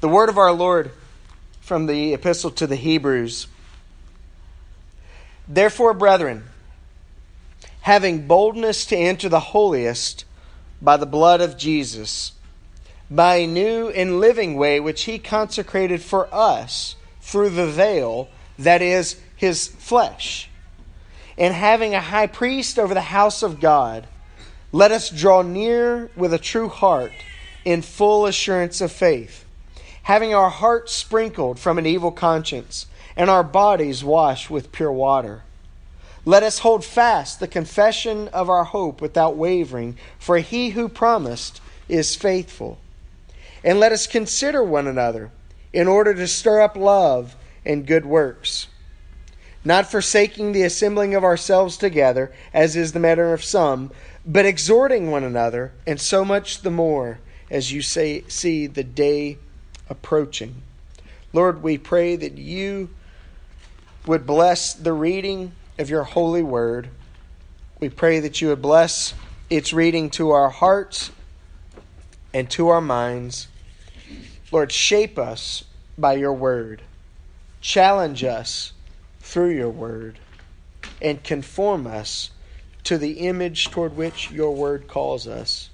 The word of our Lord from the epistle to the Hebrews. Therefore, brethren, having boldness to enter the holiest by the blood of Jesus, by a new and living way which he consecrated for us through the veil, that is, his flesh. And having a high priest over the house of God, let us draw near with a true heart in full assurance of faith having our hearts sprinkled from an evil conscience and our bodies washed with pure water. Let us hold fast the confession of our hope without wavering, for he who promised is faithful. And let us consider one another in order to stir up love and good works, not forsaking the assembling of ourselves together, as is the manner of some, but exhorting one another, and so much the more as you say, see the day approaching. Lord, we pray that you would bless the reading of your holy word. We pray that you would bless its reading to our hearts and to our minds. Lord, shape us by your word, challenge us through your word, and conform us to the image toward which your word calls us.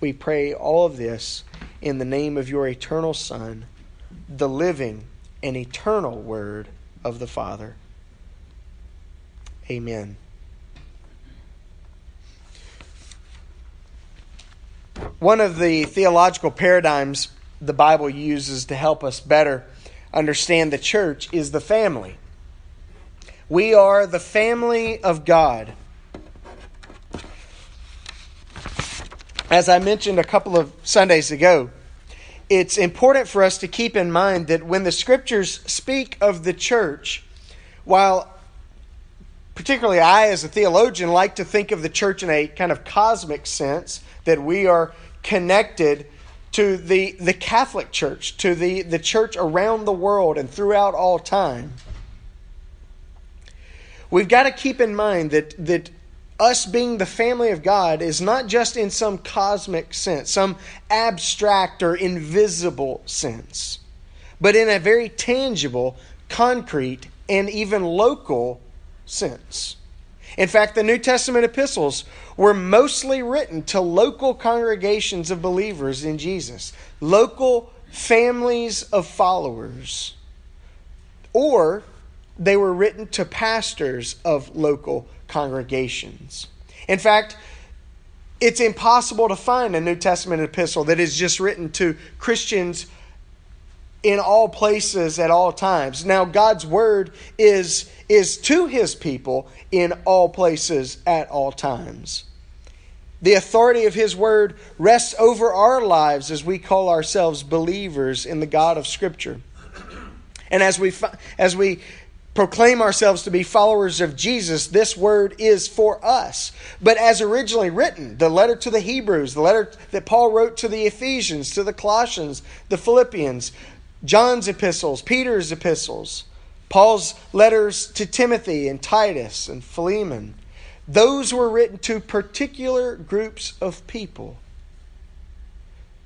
We pray all of this in the name of your eternal Son, the living and eternal Word of the Father. Amen. One of the theological paradigms the Bible uses to help us better understand the church is the family. We are the family of God. As I mentioned a couple of Sundays ago, it's important for us to keep in mind that when the scriptures speak of the church, while particularly I, as a theologian, like to think of the church in a kind of cosmic sense, that we are connected to the, the Catholic Church, to the, the church around the world and throughout all time. We've got to keep in mind that, that us being the family of God is not just in some cosmic sense, some abstract or invisible sense, but in a very tangible, concrete, and even local sense. In fact, the New Testament epistles were mostly written to local congregations of believers in Jesus, local families of followers, or they were written to pastors of local congregations. In fact, it's impossible to find a New Testament epistle that is just written to Christians in all places at all times. Now God's word is is to his people in all places at all times. The authority of his word rests over our lives as we call ourselves believers in the God of scripture. And as we as we proclaim ourselves to be followers of Jesus, this word is for us. But as originally written, the letter to the Hebrews, the letter that Paul wrote to the Ephesians, to the Colossians, the Philippians, John's epistles, Peter's epistles, Paul's letters to Timothy and Titus and Philemon, those were written to particular groups of people.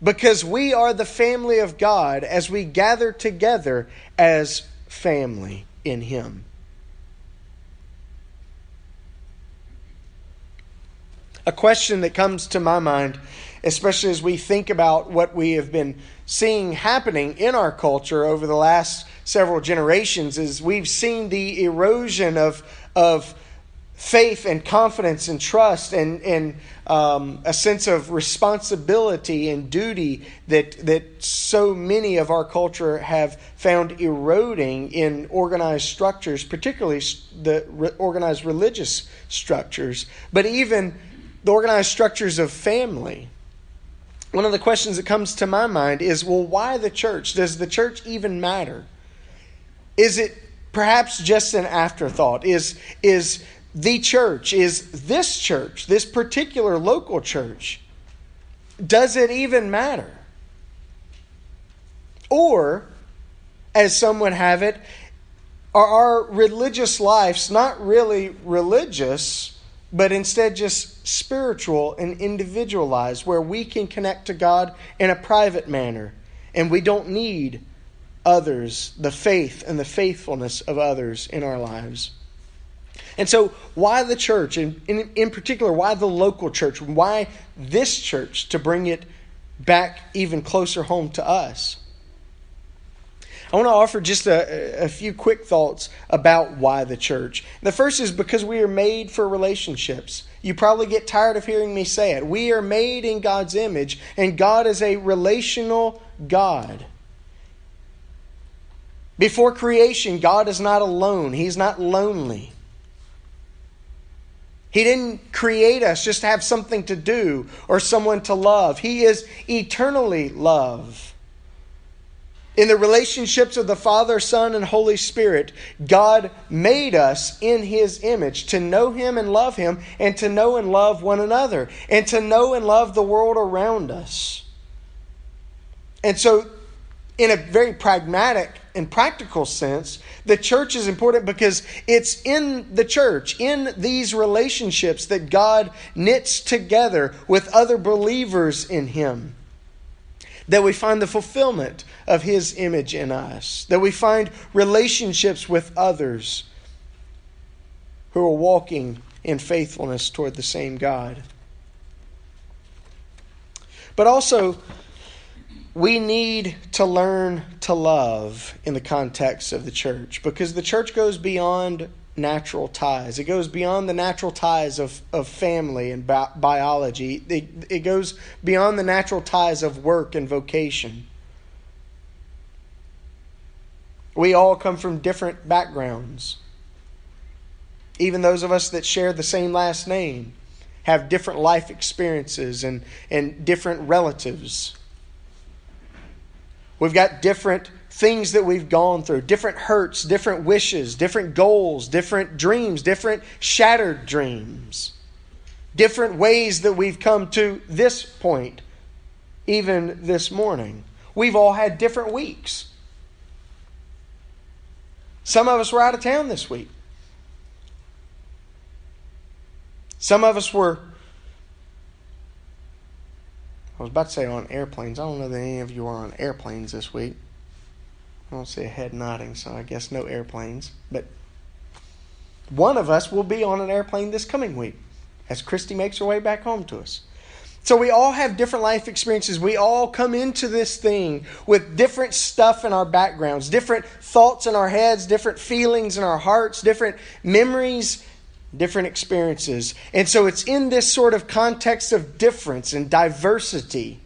Because we are the family of God as we gather together as family in Him. A question that comes to my mind, especially as we think about what we have been seeing happening in our culture over the last several generations, is we've seen the erosion of, of faith and confidence and trust and, and um, a sense of responsibility and duty that, that so many of our culture have found eroding in organized structures, particularly the re- organized religious structures, but even the organized structures of family. One of the questions that comes to my mind is well, why the church? Does the church even matter? Is it perhaps just an afterthought? Is, is the church, is this church, this particular local church, does it even matter? Or, as some would have it, are our religious lives not really religious, but instead just spiritual and individualized, where we can connect to God in a private manner. And we don't need others, the faith and the faithfulness of others in our lives. And so, why the church, and in, in particular, why the local church? Why this church to bring it back even closer home to us? I want to offer just a, a few quick thoughts about why the church. The first is because we are made for relationships. You probably get tired of hearing me say it. We are made in God's image, and God is a relational God. Before creation, God is not alone, He's not lonely. He didn't create us just to have something to do or someone to love. He is eternally love. In the relationships of the Father, Son, and Holy Spirit, God made us in His image to know Him and love Him, and to know and love one another, and to know and love the world around us. And so, in a very pragmatic and practical sense, the church is important because it's in the church, in these relationships, that God knits together with other believers in Him. That we find the fulfillment of His image in us. That we find relationships with others who are walking in faithfulness toward the same God. But also, we need to learn to love in the context of the church because the church goes beyond natural ties. It goes beyond the natural ties of, of family and bi- biology. It, it goes beyond the natural ties of work and vocation. We all come from different backgrounds. Even those of us that share the same last name have different life experiences and, and different relatives. We've got different things that we've gone through, different hurts, different wishes, different goals, different dreams, different shattered dreams, different ways that we've come to this point, even this morning. We've all had different weeks. Some of us were out of town this week. Some of us were I was about to say on airplanes. I don't know that any of you are on airplanes this week. I don't see a head nodding, so I guess no airplanes. But one of us will be on an airplane this coming week as Christy makes her way back home to us. So we all have different life experiences. We all come into this thing with different stuff in our backgrounds, different thoughts in our heads, different feelings in our hearts, different memories different experiences. And so it's in this sort of context of difference and diversity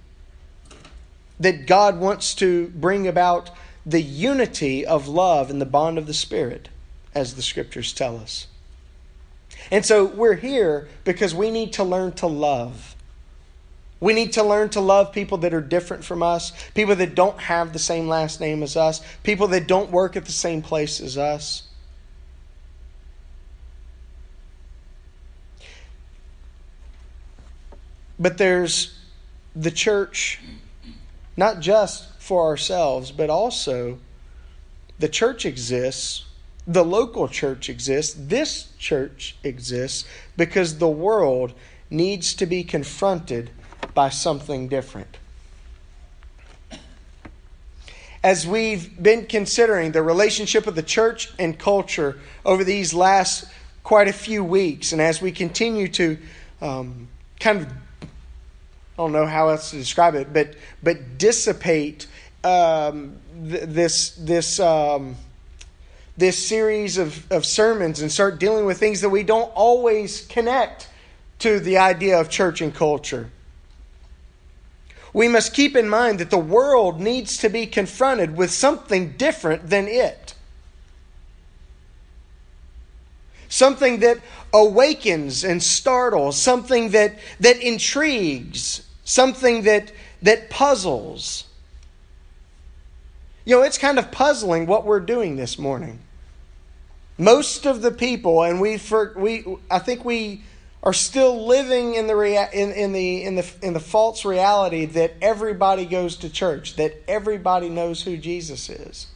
that God wants to bring about the unity of love and the bond of the Spirit, as the scriptures tell us. And so we're here because we need to learn to love. We need to learn to love people that are different from us, people that don't have the same last name as us, people that don't work at the same place as us. But there's the church, not just for ourselves, but also the church exists, the local church exists, this church exists because the world needs to be confronted by something different. As we've been considering the relationship of the church and culture over these last quite a few weeks, and as we continue to um, kind of I don't know how else to describe it, but but dissipate um, th- this this um, this series of, of sermons and start dealing with things that we don't always connect to the idea of church and culture. We must keep in mind that the world needs to be confronted with something different than it. Something that awakens and startles, something that, that intrigues, something that, that puzzles. You know, it's kind of puzzling what we're doing this morning. Most of the people, and we, for, we I think we are still living in the, rea- in, in, the, in, the, in the false reality that everybody goes to church, that everybody knows who Jesus is.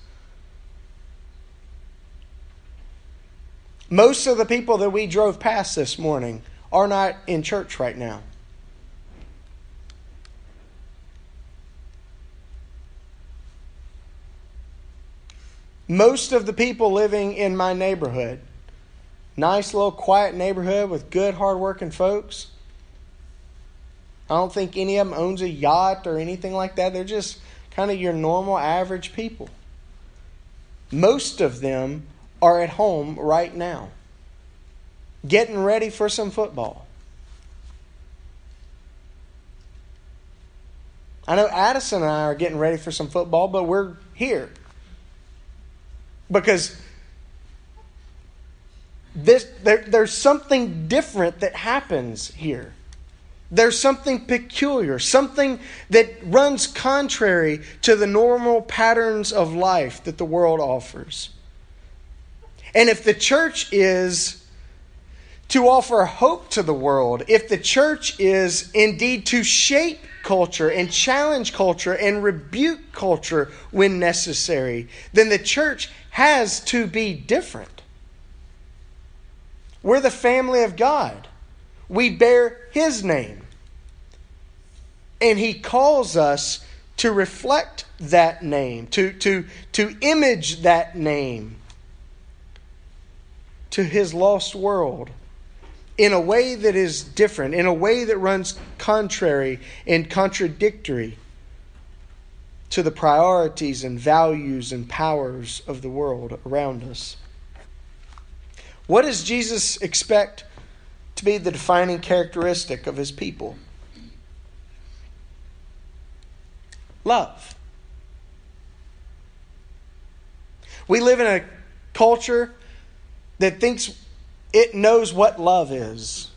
Most of the people that we drove past this morning are not in church right now. Most of the people living in my neighborhood, nice little quiet neighborhood with good hardworking folks. I don't think any of them owns a yacht or anything like that. They're just kind of your normal average people. Most of them are at home right now, getting ready for some football. I know Addison and I are getting ready for some football, but we're here. Because this, there, there's something different that happens here. There's something peculiar, something that runs contrary to the normal patterns of life that the world offers. And if the church is to offer hope to the world, if the church is indeed to shape culture and challenge culture and rebuke culture when necessary, then the church has to be different. We're the family of God. We bear His name. And He calls us to reflect that name, to, to, to image that name to His lost world in a way that is different, in a way that runs contrary and contradictory to the priorities and values and powers of the world around us. What does Jesus expect to be the defining characteristic of his people? Love. We live in a culture that thinks it knows what love is,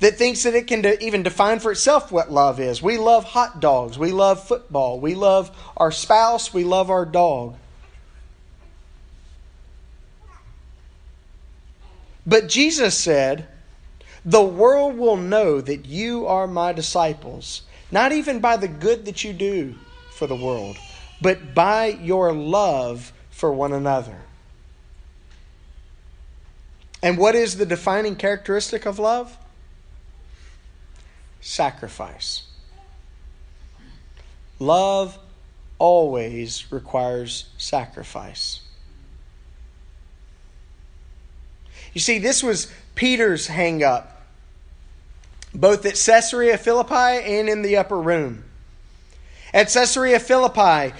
that thinks that it can de- even define for itself what love is. We love hot dogs, we love football, we love our spouse, we love our dog. But Jesus said, The world will know that you are my disciples, not even by the good that you do for the world, but by your love for one another. And what is the defining characteristic of love? Sacrifice. Love always requires sacrifice. You see, this was Peter's hang up, both at Caesarea Philippi and in the upper room. At Caesarea Philippi,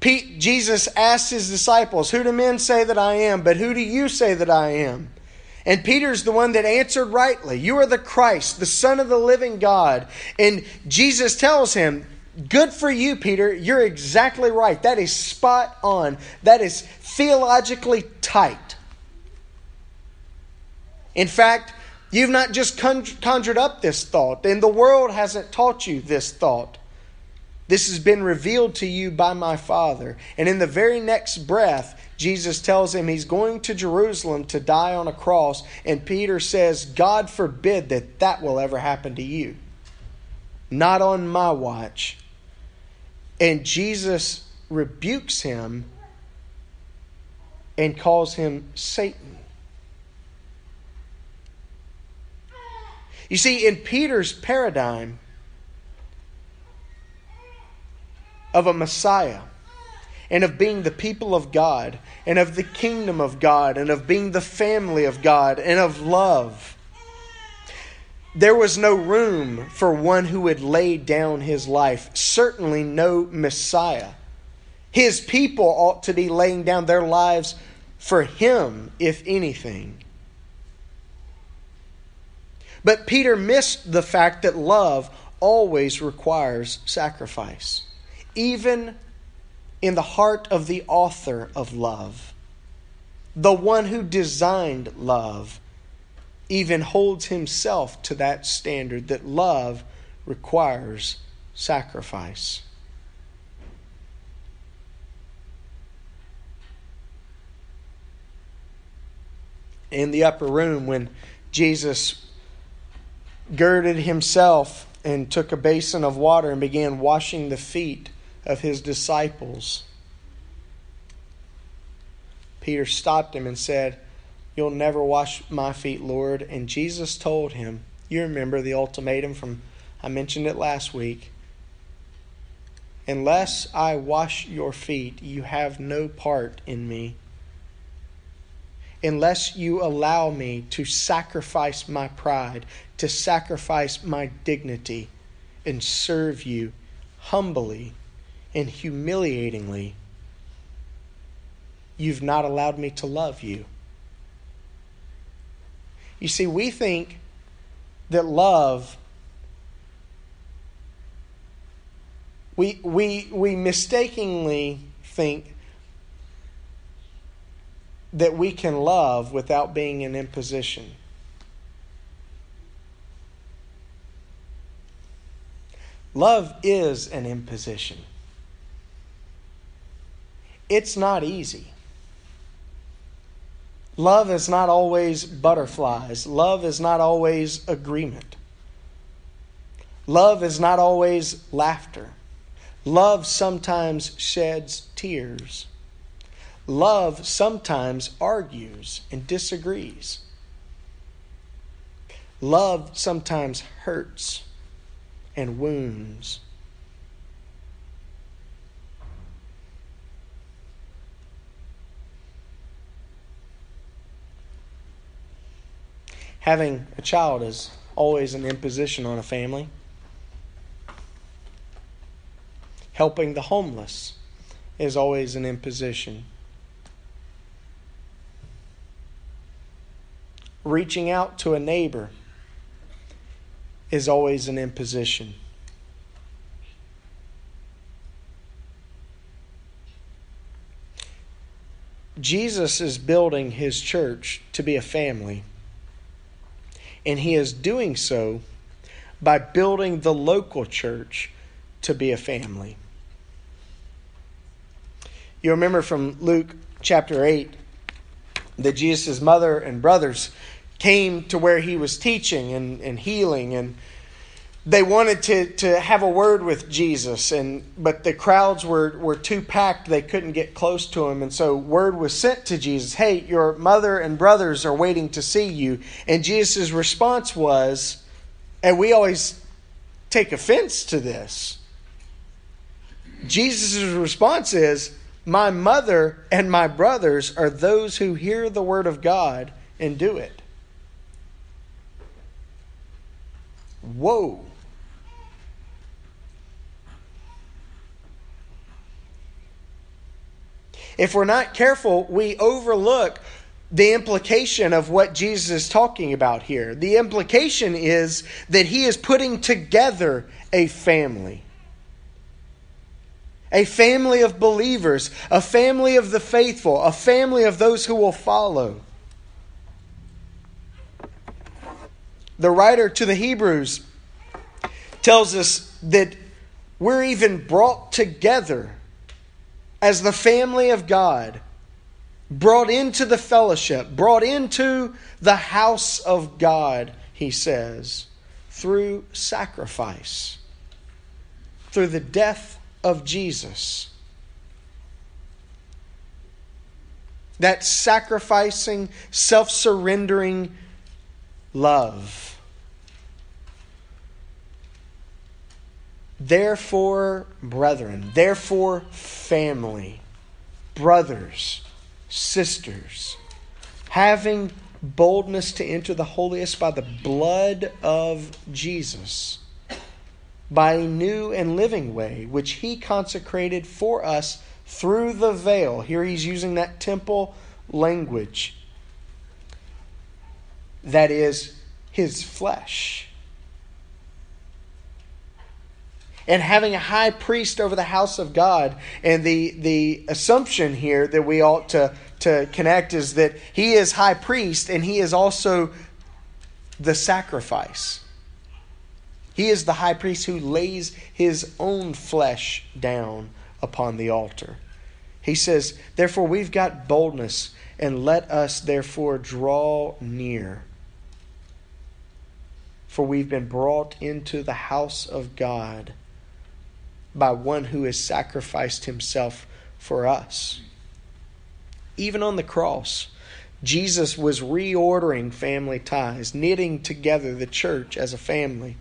Pete, Jesus asked his disciples, Who do men say that I am? But who do you say that I am? And Peter's the one that answered rightly. You are the Christ, the Son of the living God. And Jesus tells him, Good for you, Peter. You're exactly right. That is spot on. That is theologically tight. In fact, you've not just conjured up this thought, and the world hasn't taught you this thought. This has been revealed to you by my Father. And in the very next breath, Jesus tells him he's going to Jerusalem to die on a cross, and Peter says, God forbid that that will ever happen to you. Not on my watch. And Jesus rebukes him and calls him Satan. You see, in Peter's paradigm of a Messiah, and of being the people of God and of the kingdom of God and of being the family of God and of love. There was no room for one who would lay down his life, certainly no Messiah. His people ought to be laying down their lives for him, if anything. But Peter missed the fact that love always requires sacrifice, even in the heart of the author of love. The one who designed love even holds himself to that standard that love requires sacrifice. In the upper room, when Jesus girded himself and took a basin of water and began washing the feet of his disciples. Peter stopped him and said, You'll never wash my feet, Lord. And Jesus told him, You remember the ultimatum from, I mentioned it last week. Unless I wash your feet, you have no part in me. Unless you allow me to sacrifice my pride, to sacrifice my dignity, and serve you humbly and humiliatingly, you've not allowed me to love you. You see, we think that love we we we mistakenly think that we can love without being an imposition. Love is an imposition. It's not easy. Love is not always butterflies. Love is not always agreement. Love is not always laughter. Love sometimes sheds tears. Love sometimes argues and disagrees. Love sometimes hurts and wounds. Having a child is always an imposition on a family. Helping the homeless is always an imposition. Reaching out to a neighbor is always an imposition. Jesus is building his church to be a family. And he is doing so by building the local church to be a family. You remember from Luke chapter 8 that Jesus' mother and brothers came to where he was teaching and, and healing and they wanted to, to have a word with Jesus and but the crowds were, were too packed they couldn't get close to him and so word was sent to Jesus hey your mother and brothers are waiting to see you. And Jesus' response was and we always take offense to this Jesus' response is my mother and my brothers are those who hear the word of God and do it. Whoa If we're not careful, we overlook the implication of what Jesus is talking about here. The implication is that he is putting together a family. A family of believers, a family of the faithful, a family of those who will follow. The writer to the Hebrews tells us that we're even brought together as the family of God, brought into the fellowship, brought into the house of God, he says, through sacrifice, through the death of Jesus. That sacrificing, self surrendering love. Therefore, brethren, therefore, family, brothers, sisters, having boldness to enter the holiest by the blood of Jesus, by a new and living way, which he consecrated for us through the veil. Here he's using that temple language. That is his flesh and having a high priest over the house of God. And the, the assumption here that we ought to, to connect is that he is high priest and he is also the sacrifice. He is the high priest who lays his own flesh down upon the altar. He says, Therefore, we've got boldness, and let us therefore draw near. For we've been brought into the house of God by one who has sacrificed himself for us. Even on the cross, Jesus was reordering family ties, knitting together the church as a family.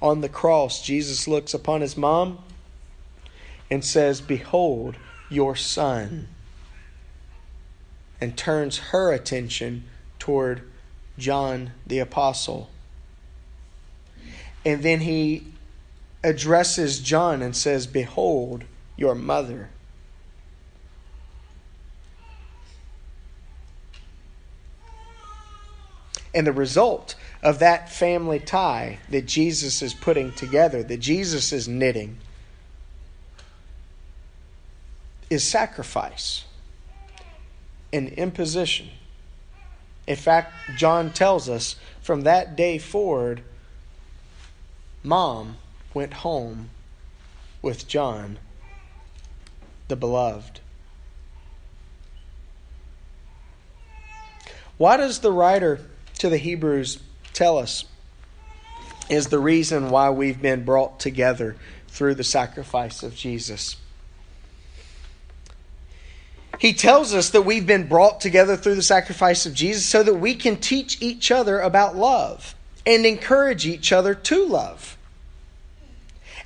On the cross, Jesus looks upon his mom and says, Behold your son, and turns her attention toward John the Apostle. And then he addresses John and says, Behold your mother. And the result of that family tie that Jesus is putting together, that Jesus is knitting, is sacrifice and imposition. In fact, John tells us from that day forward, mom went home with John, the beloved. Why does the writer to the Hebrews tell us is the reason why we've been brought together through the sacrifice of Jesus? He tells us that we've been brought together through the sacrifice of Jesus so that we can teach each other about love and encourage each other to love.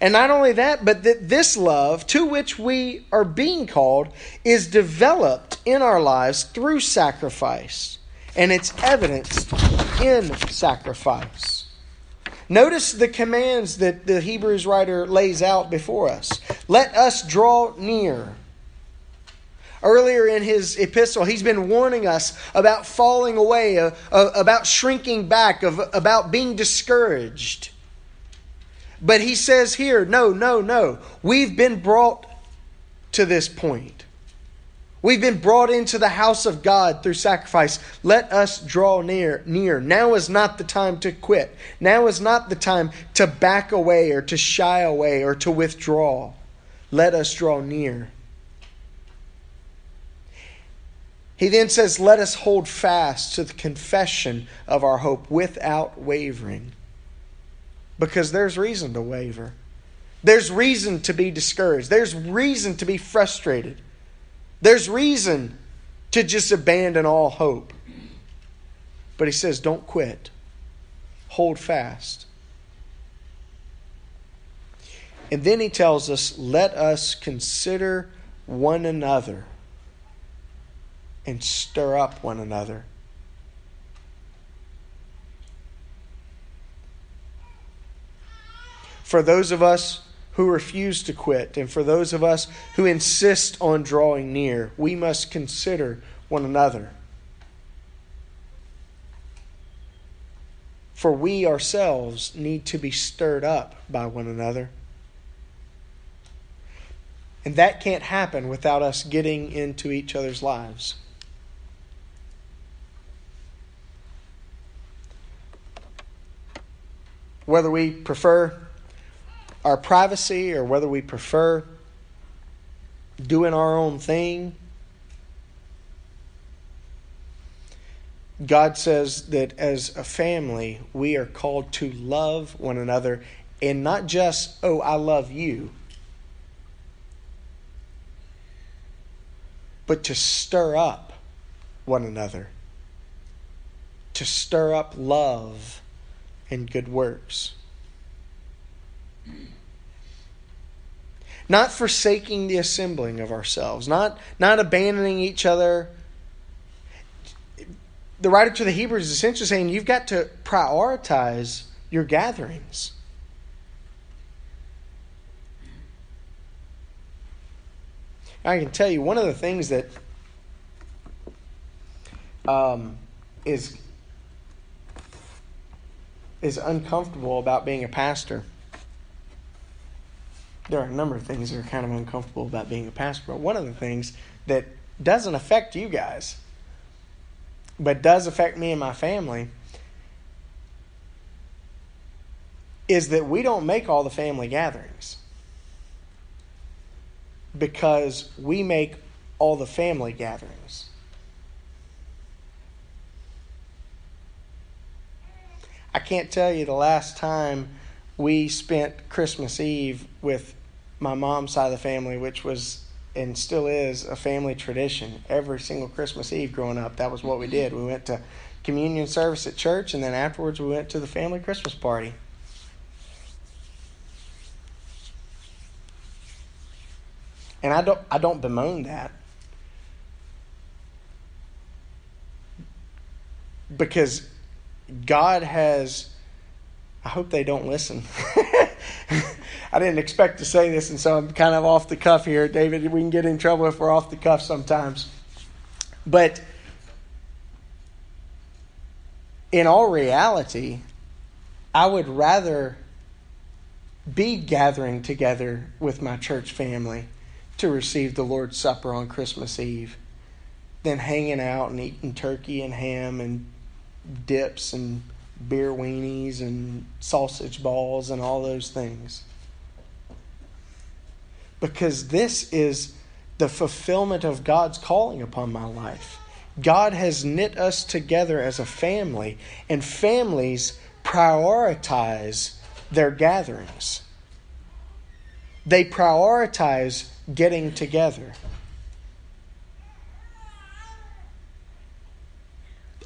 And not only that, but that this love to which we are being called is developed in our lives through sacrifice. And it's evidenced in sacrifice. Notice the commands that the Hebrews writer lays out before us. Let us draw near. Earlier in his epistle, he's been warning us about falling away, uh, uh, about shrinking back, of, about being discouraged. But he says here, no, no, no. We've been brought to this point. We've been brought into the house of God through sacrifice. Let us draw near near. Now is not the time to quit. Now is not the time to back away or to shy away or to withdraw. Let us draw near. He then says, Let us hold fast to the confession of our hope without wavering. Because there's reason to waver. There's reason to be discouraged. There's reason to be frustrated. There's reason to just abandon all hope. But he says, don't quit, hold fast. And then he tells us, let us consider one another and stir up one another. For those of us who refuse to quit, and for those of us who insist on drawing near, we must consider one another. For we ourselves need to be stirred up by one another. And that can't happen without us getting into each other's lives. whether we prefer our privacy or whether we prefer doing our own thing. God says that as a family, we are called to love one another and not just, oh, I love you, but to stir up one another, to stir up love and good works. Not forsaking the assembling of ourselves, not, not abandoning each other. The writer to the Hebrews is essentially saying you've got to prioritize your gatherings. I can tell you one of the things that um, is is uncomfortable about being a pastor. There are a number of things that are kind of uncomfortable about being a pastor, but one of the things that doesn't affect you guys, but does affect me and my family, is that we don't make all the family gatherings because we make all the family gatherings. I can't tell you the last time we spent Christmas Eve with my mom's side of the family, which was and still is a family tradition. Every single Christmas Eve growing up, that was what we did. We went to communion service at church, and then afterwards we went to the family Christmas party. And I don't I don't bemoan that. Because God has I hope they don't listen. I didn't expect to say this, and so I'm kind of off the cuff here, David. We can get in trouble if we're off the cuff sometimes. But in all reality, I would rather be gathering together with my church family to receive the Lord's Supper on Christmas Eve than hanging out and eating turkey and ham and dips and beer weenies and sausage balls and all those things because this is the fulfillment of God's calling upon my life. God has knit us together as a family, and families prioritize their gatherings. They prioritize getting together,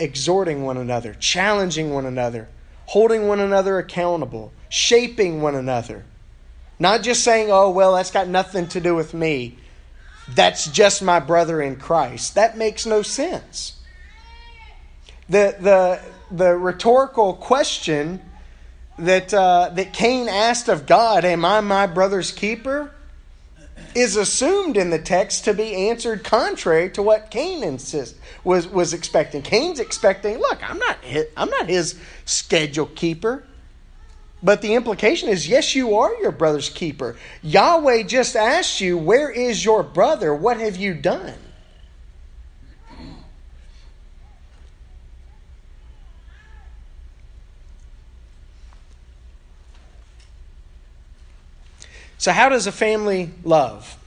exhorting one another, challenging one another, holding one another accountable, shaping one another. Not just saying, oh, well, that's got nothing to do with me. That's just my brother in Christ. That makes no sense. The, the, the rhetorical question that, uh, that Cain asked of God, Am I my brother's keeper? Is assumed in the text to be answered contrary to what Cain insist, was, was expecting. Cain's expecting, look, I'm not his, I'm not his schedule keeper. But the implication is yes, you are your brother's keeper. Yahweh just asked you, Where is your brother? What have you done? So, how does a family love?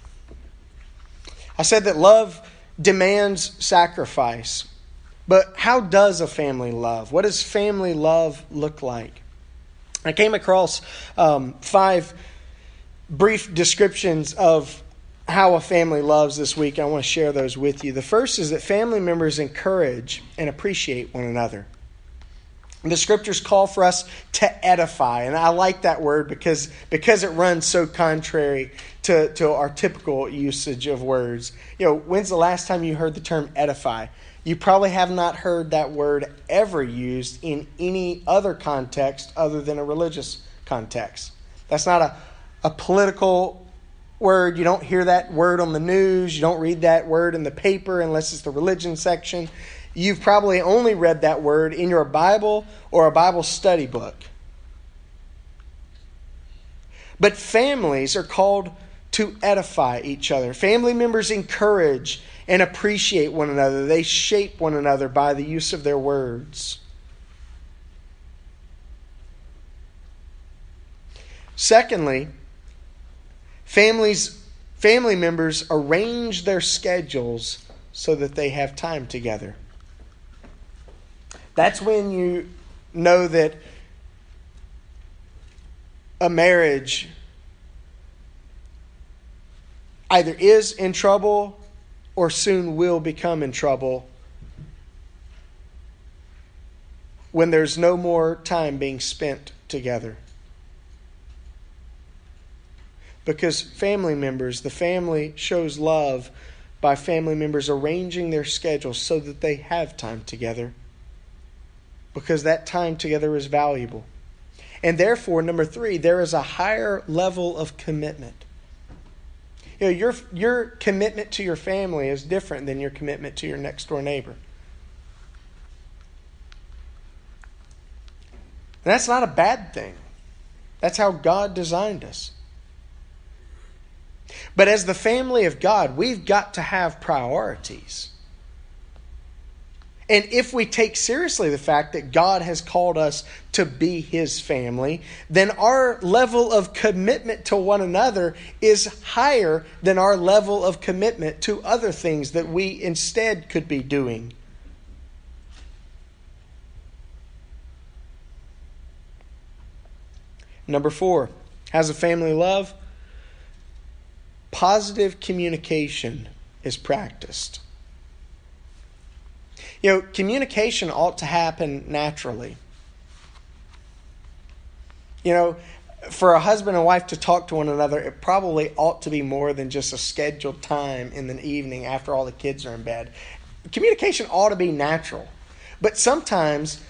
I said that love demands sacrifice. But how does a family love? What does family love look like? I came across um, five brief descriptions of how a family loves this week. I want to share those with you. The first is that family members encourage and appreciate one another. The scriptures call for us to edify, and I like that word because, because it runs so contrary to, to our typical usage of words. You know, when's the last time you heard the term edify? You probably have not heard that word ever used in any other context other than a religious context. That's not a, a political word. You don't hear that word on the news. You don't read that word in the paper unless it's the religion section. You've probably only read that word in your Bible or a Bible study book. But families are called to edify each other. Family members encourage and appreciate one another. They shape one another by the use of their words. Secondly, families family members arrange their schedules so that they have time together. That's when you know that a marriage either is in trouble or soon will become in trouble when there's no more time being spent together. Because family members, the family shows love by family members arranging their schedules so that they have time together. Because that time together is valuable. And therefore, number three, there is a higher level of commitment. You know, your, your commitment to your family is different than your commitment to your next door neighbor. And that's not a bad thing. That's how God designed us. But as the family of God, we've got to have priorities. And if we take seriously the fact that God has called us to be His family, then our level of commitment to one another is higher than our level of commitment to other things that we instead could be doing. Number four, has a family love? positive communication is practiced. You know, communication ought to happen naturally. You know, for a husband and wife to talk to one another, it probably ought to be more than just a scheduled time in the evening after all the kids are in bed. Communication ought to be natural. But sometimes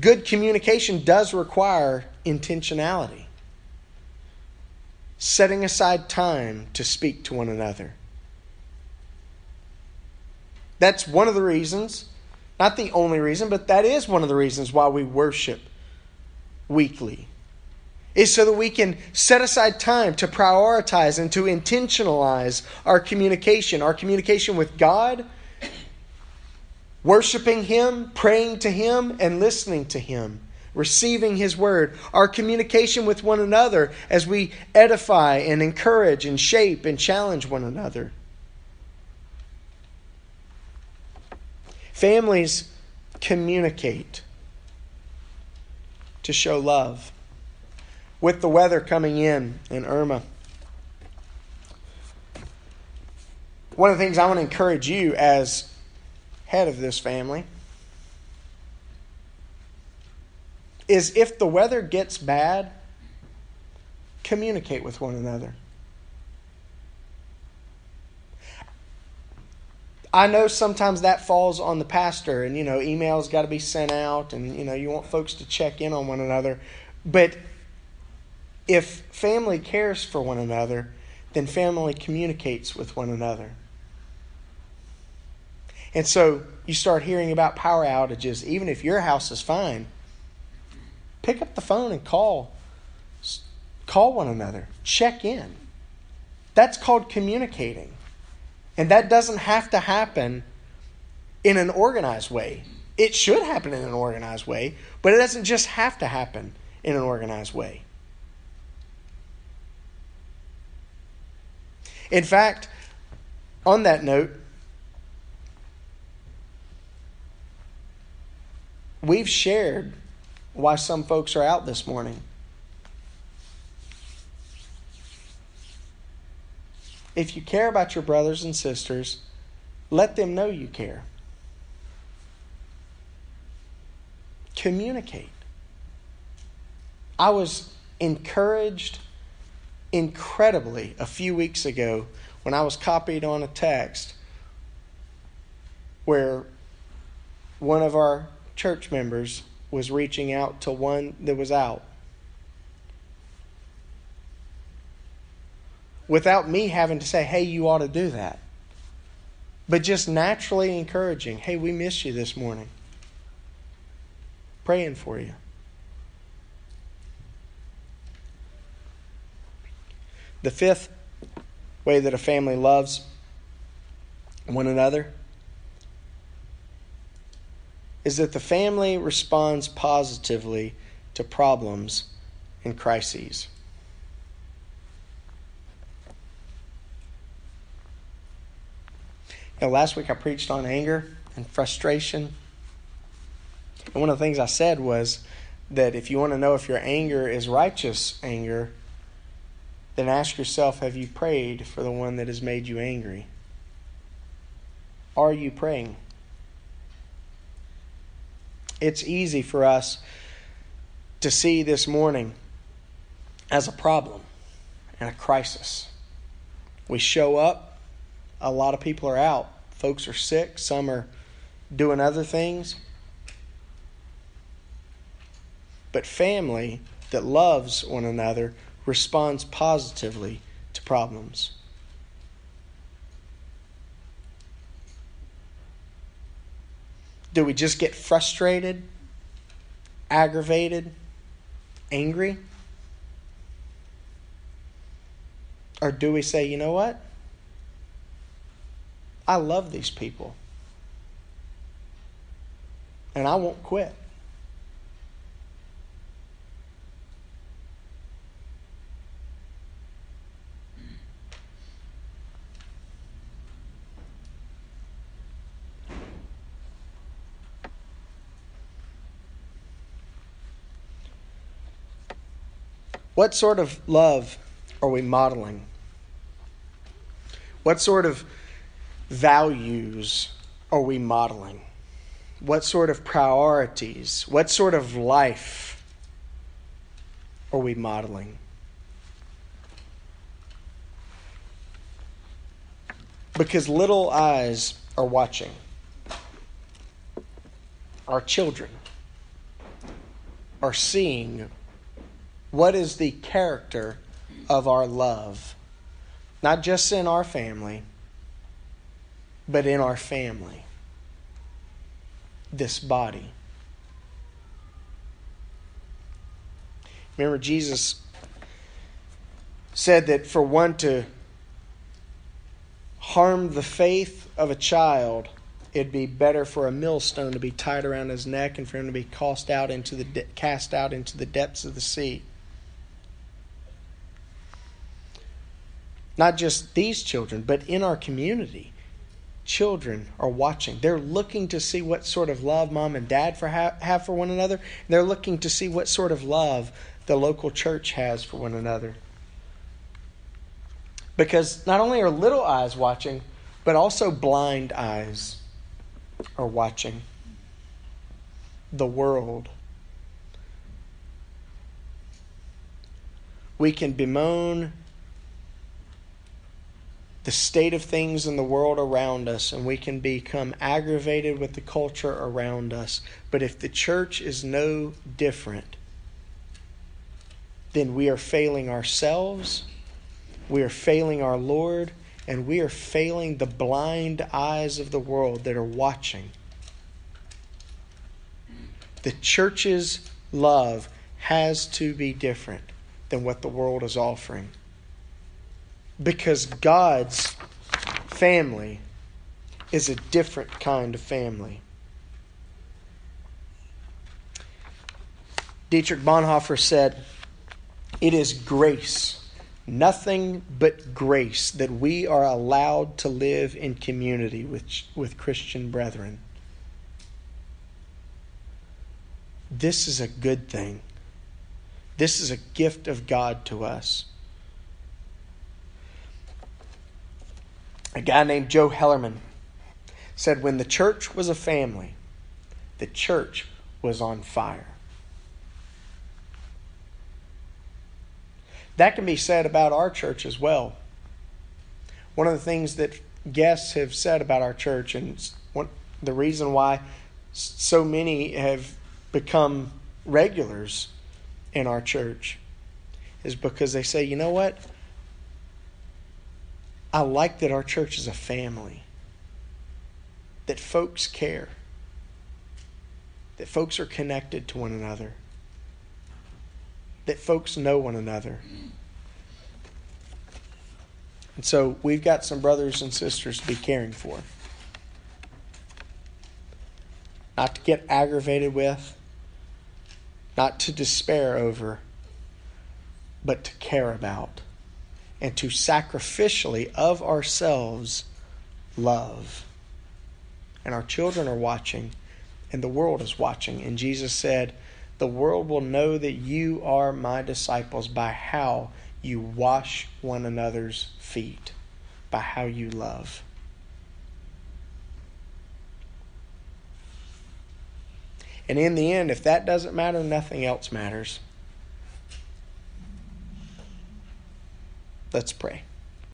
good communication does require intentionality. Setting aside time to speak to one another. That's one of the reasons, not the only reason, but that is one of the reasons why we worship weekly. Is so that we can set aside time to prioritize and to intentionalize our communication, our communication with God, worshiping Him, praying to Him, and listening to Him, receiving His Word, our communication with one another as we edify and encourage and shape and challenge one another. Families communicate to show love. With the weather coming in in Irma, one of the things I want to encourage you as head of this family is if the weather gets bad, communicate with one another. I know sometimes that falls on the pastor, and you know, emails got to be sent out, and you know, you want folks to check in on one another. But if family cares for one another, then family communicates with one another. And so you start hearing about power outages, even if your house is fine. Pick up the phone and call. Call one another. Check in. That's called communicating. And that doesn't have to happen in an organized way. It should happen in an organized way, but it doesn't just have to happen in an organized way. In fact, on that note, we've shared why some folks are out this morning. If you care about your brothers and sisters, let them know you care. Communicate. I was encouraged incredibly a few weeks ago when I was copied on a text where one of our church members was reaching out to one that was out. Without me having to say, hey, you ought to do that. But just naturally encouraging, hey, we miss you this morning. Praying for you. The fifth way that a family loves one another is that the family responds positively to problems and crises. You know, last week I preached on anger and frustration. And one of the things I said was that if you want to know if your anger is righteous anger, then ask yourself have you prayed for the one that has made you angry? Are you praying? It's easy for us to see this morning as a problem and a crisis. We show up, a lot of people are out. Folks are sick, some are doing other things. But family that loves one another responds positively to problems. Do we just get frustrated, aggravated, angry? Or do we say, you know what? I love these people. And I won't quit. What sort of love are we modeling? What sort of values are we modeling? What sort of priorities? What sort of life are we modeling? Because little eyes are watching. Our children are seeing what is the character of our love, not just in our family, but in our family, this body. Remember, Jesus said that for one to harm the faith of a child, it'd be better for a millstone to be tied around his neck and for him to be cast out into the de- cast out into the depths of the sea. Not just these children, but in our community, children are watching. They're looking to see what sort of love mom and dad for ha- have for one another. They're looking to see what sort of love the local church has for one another. Because not only are little eyes watching, but also blind eyes are watching. The world. We can bemoan the state of things in the world around us and we can become aggravated with the culture around us. But if the church is no different, then we are failing ourselves, we are failing our Lord, and we are failing the blind eyes of the world that are watching. The church's love has to be different than what the world is offering. Because God's family is a different kind of family. Dietrich Bonhoeffer said, It is grace nothing but grace that we are allowed to live in community with, with Christian brethren. This is a good thing. This is a gift of God to us. A guy named Joe Hellerman said, When the church was a family, the church was on fire. That can be said about our church as well. One of the things that guests have said about our church, and the reason why so many have become regulars in our church, is because they say, you know what? I like that our church is a family, that folks care, that folks are connected to one another that folks know one another. And so we've got some brothers and sisters to be caring for. Not to get aggravated with, not to despair over, but to care about. And to sacrificially of ourselves love. And our children are watching, and the world is watching. And Jesus said, the world will know that you are my disciples by how you wash one another's feet, by how you love. And in the end, if that doesn't matter, nothing else matters. Let's pray.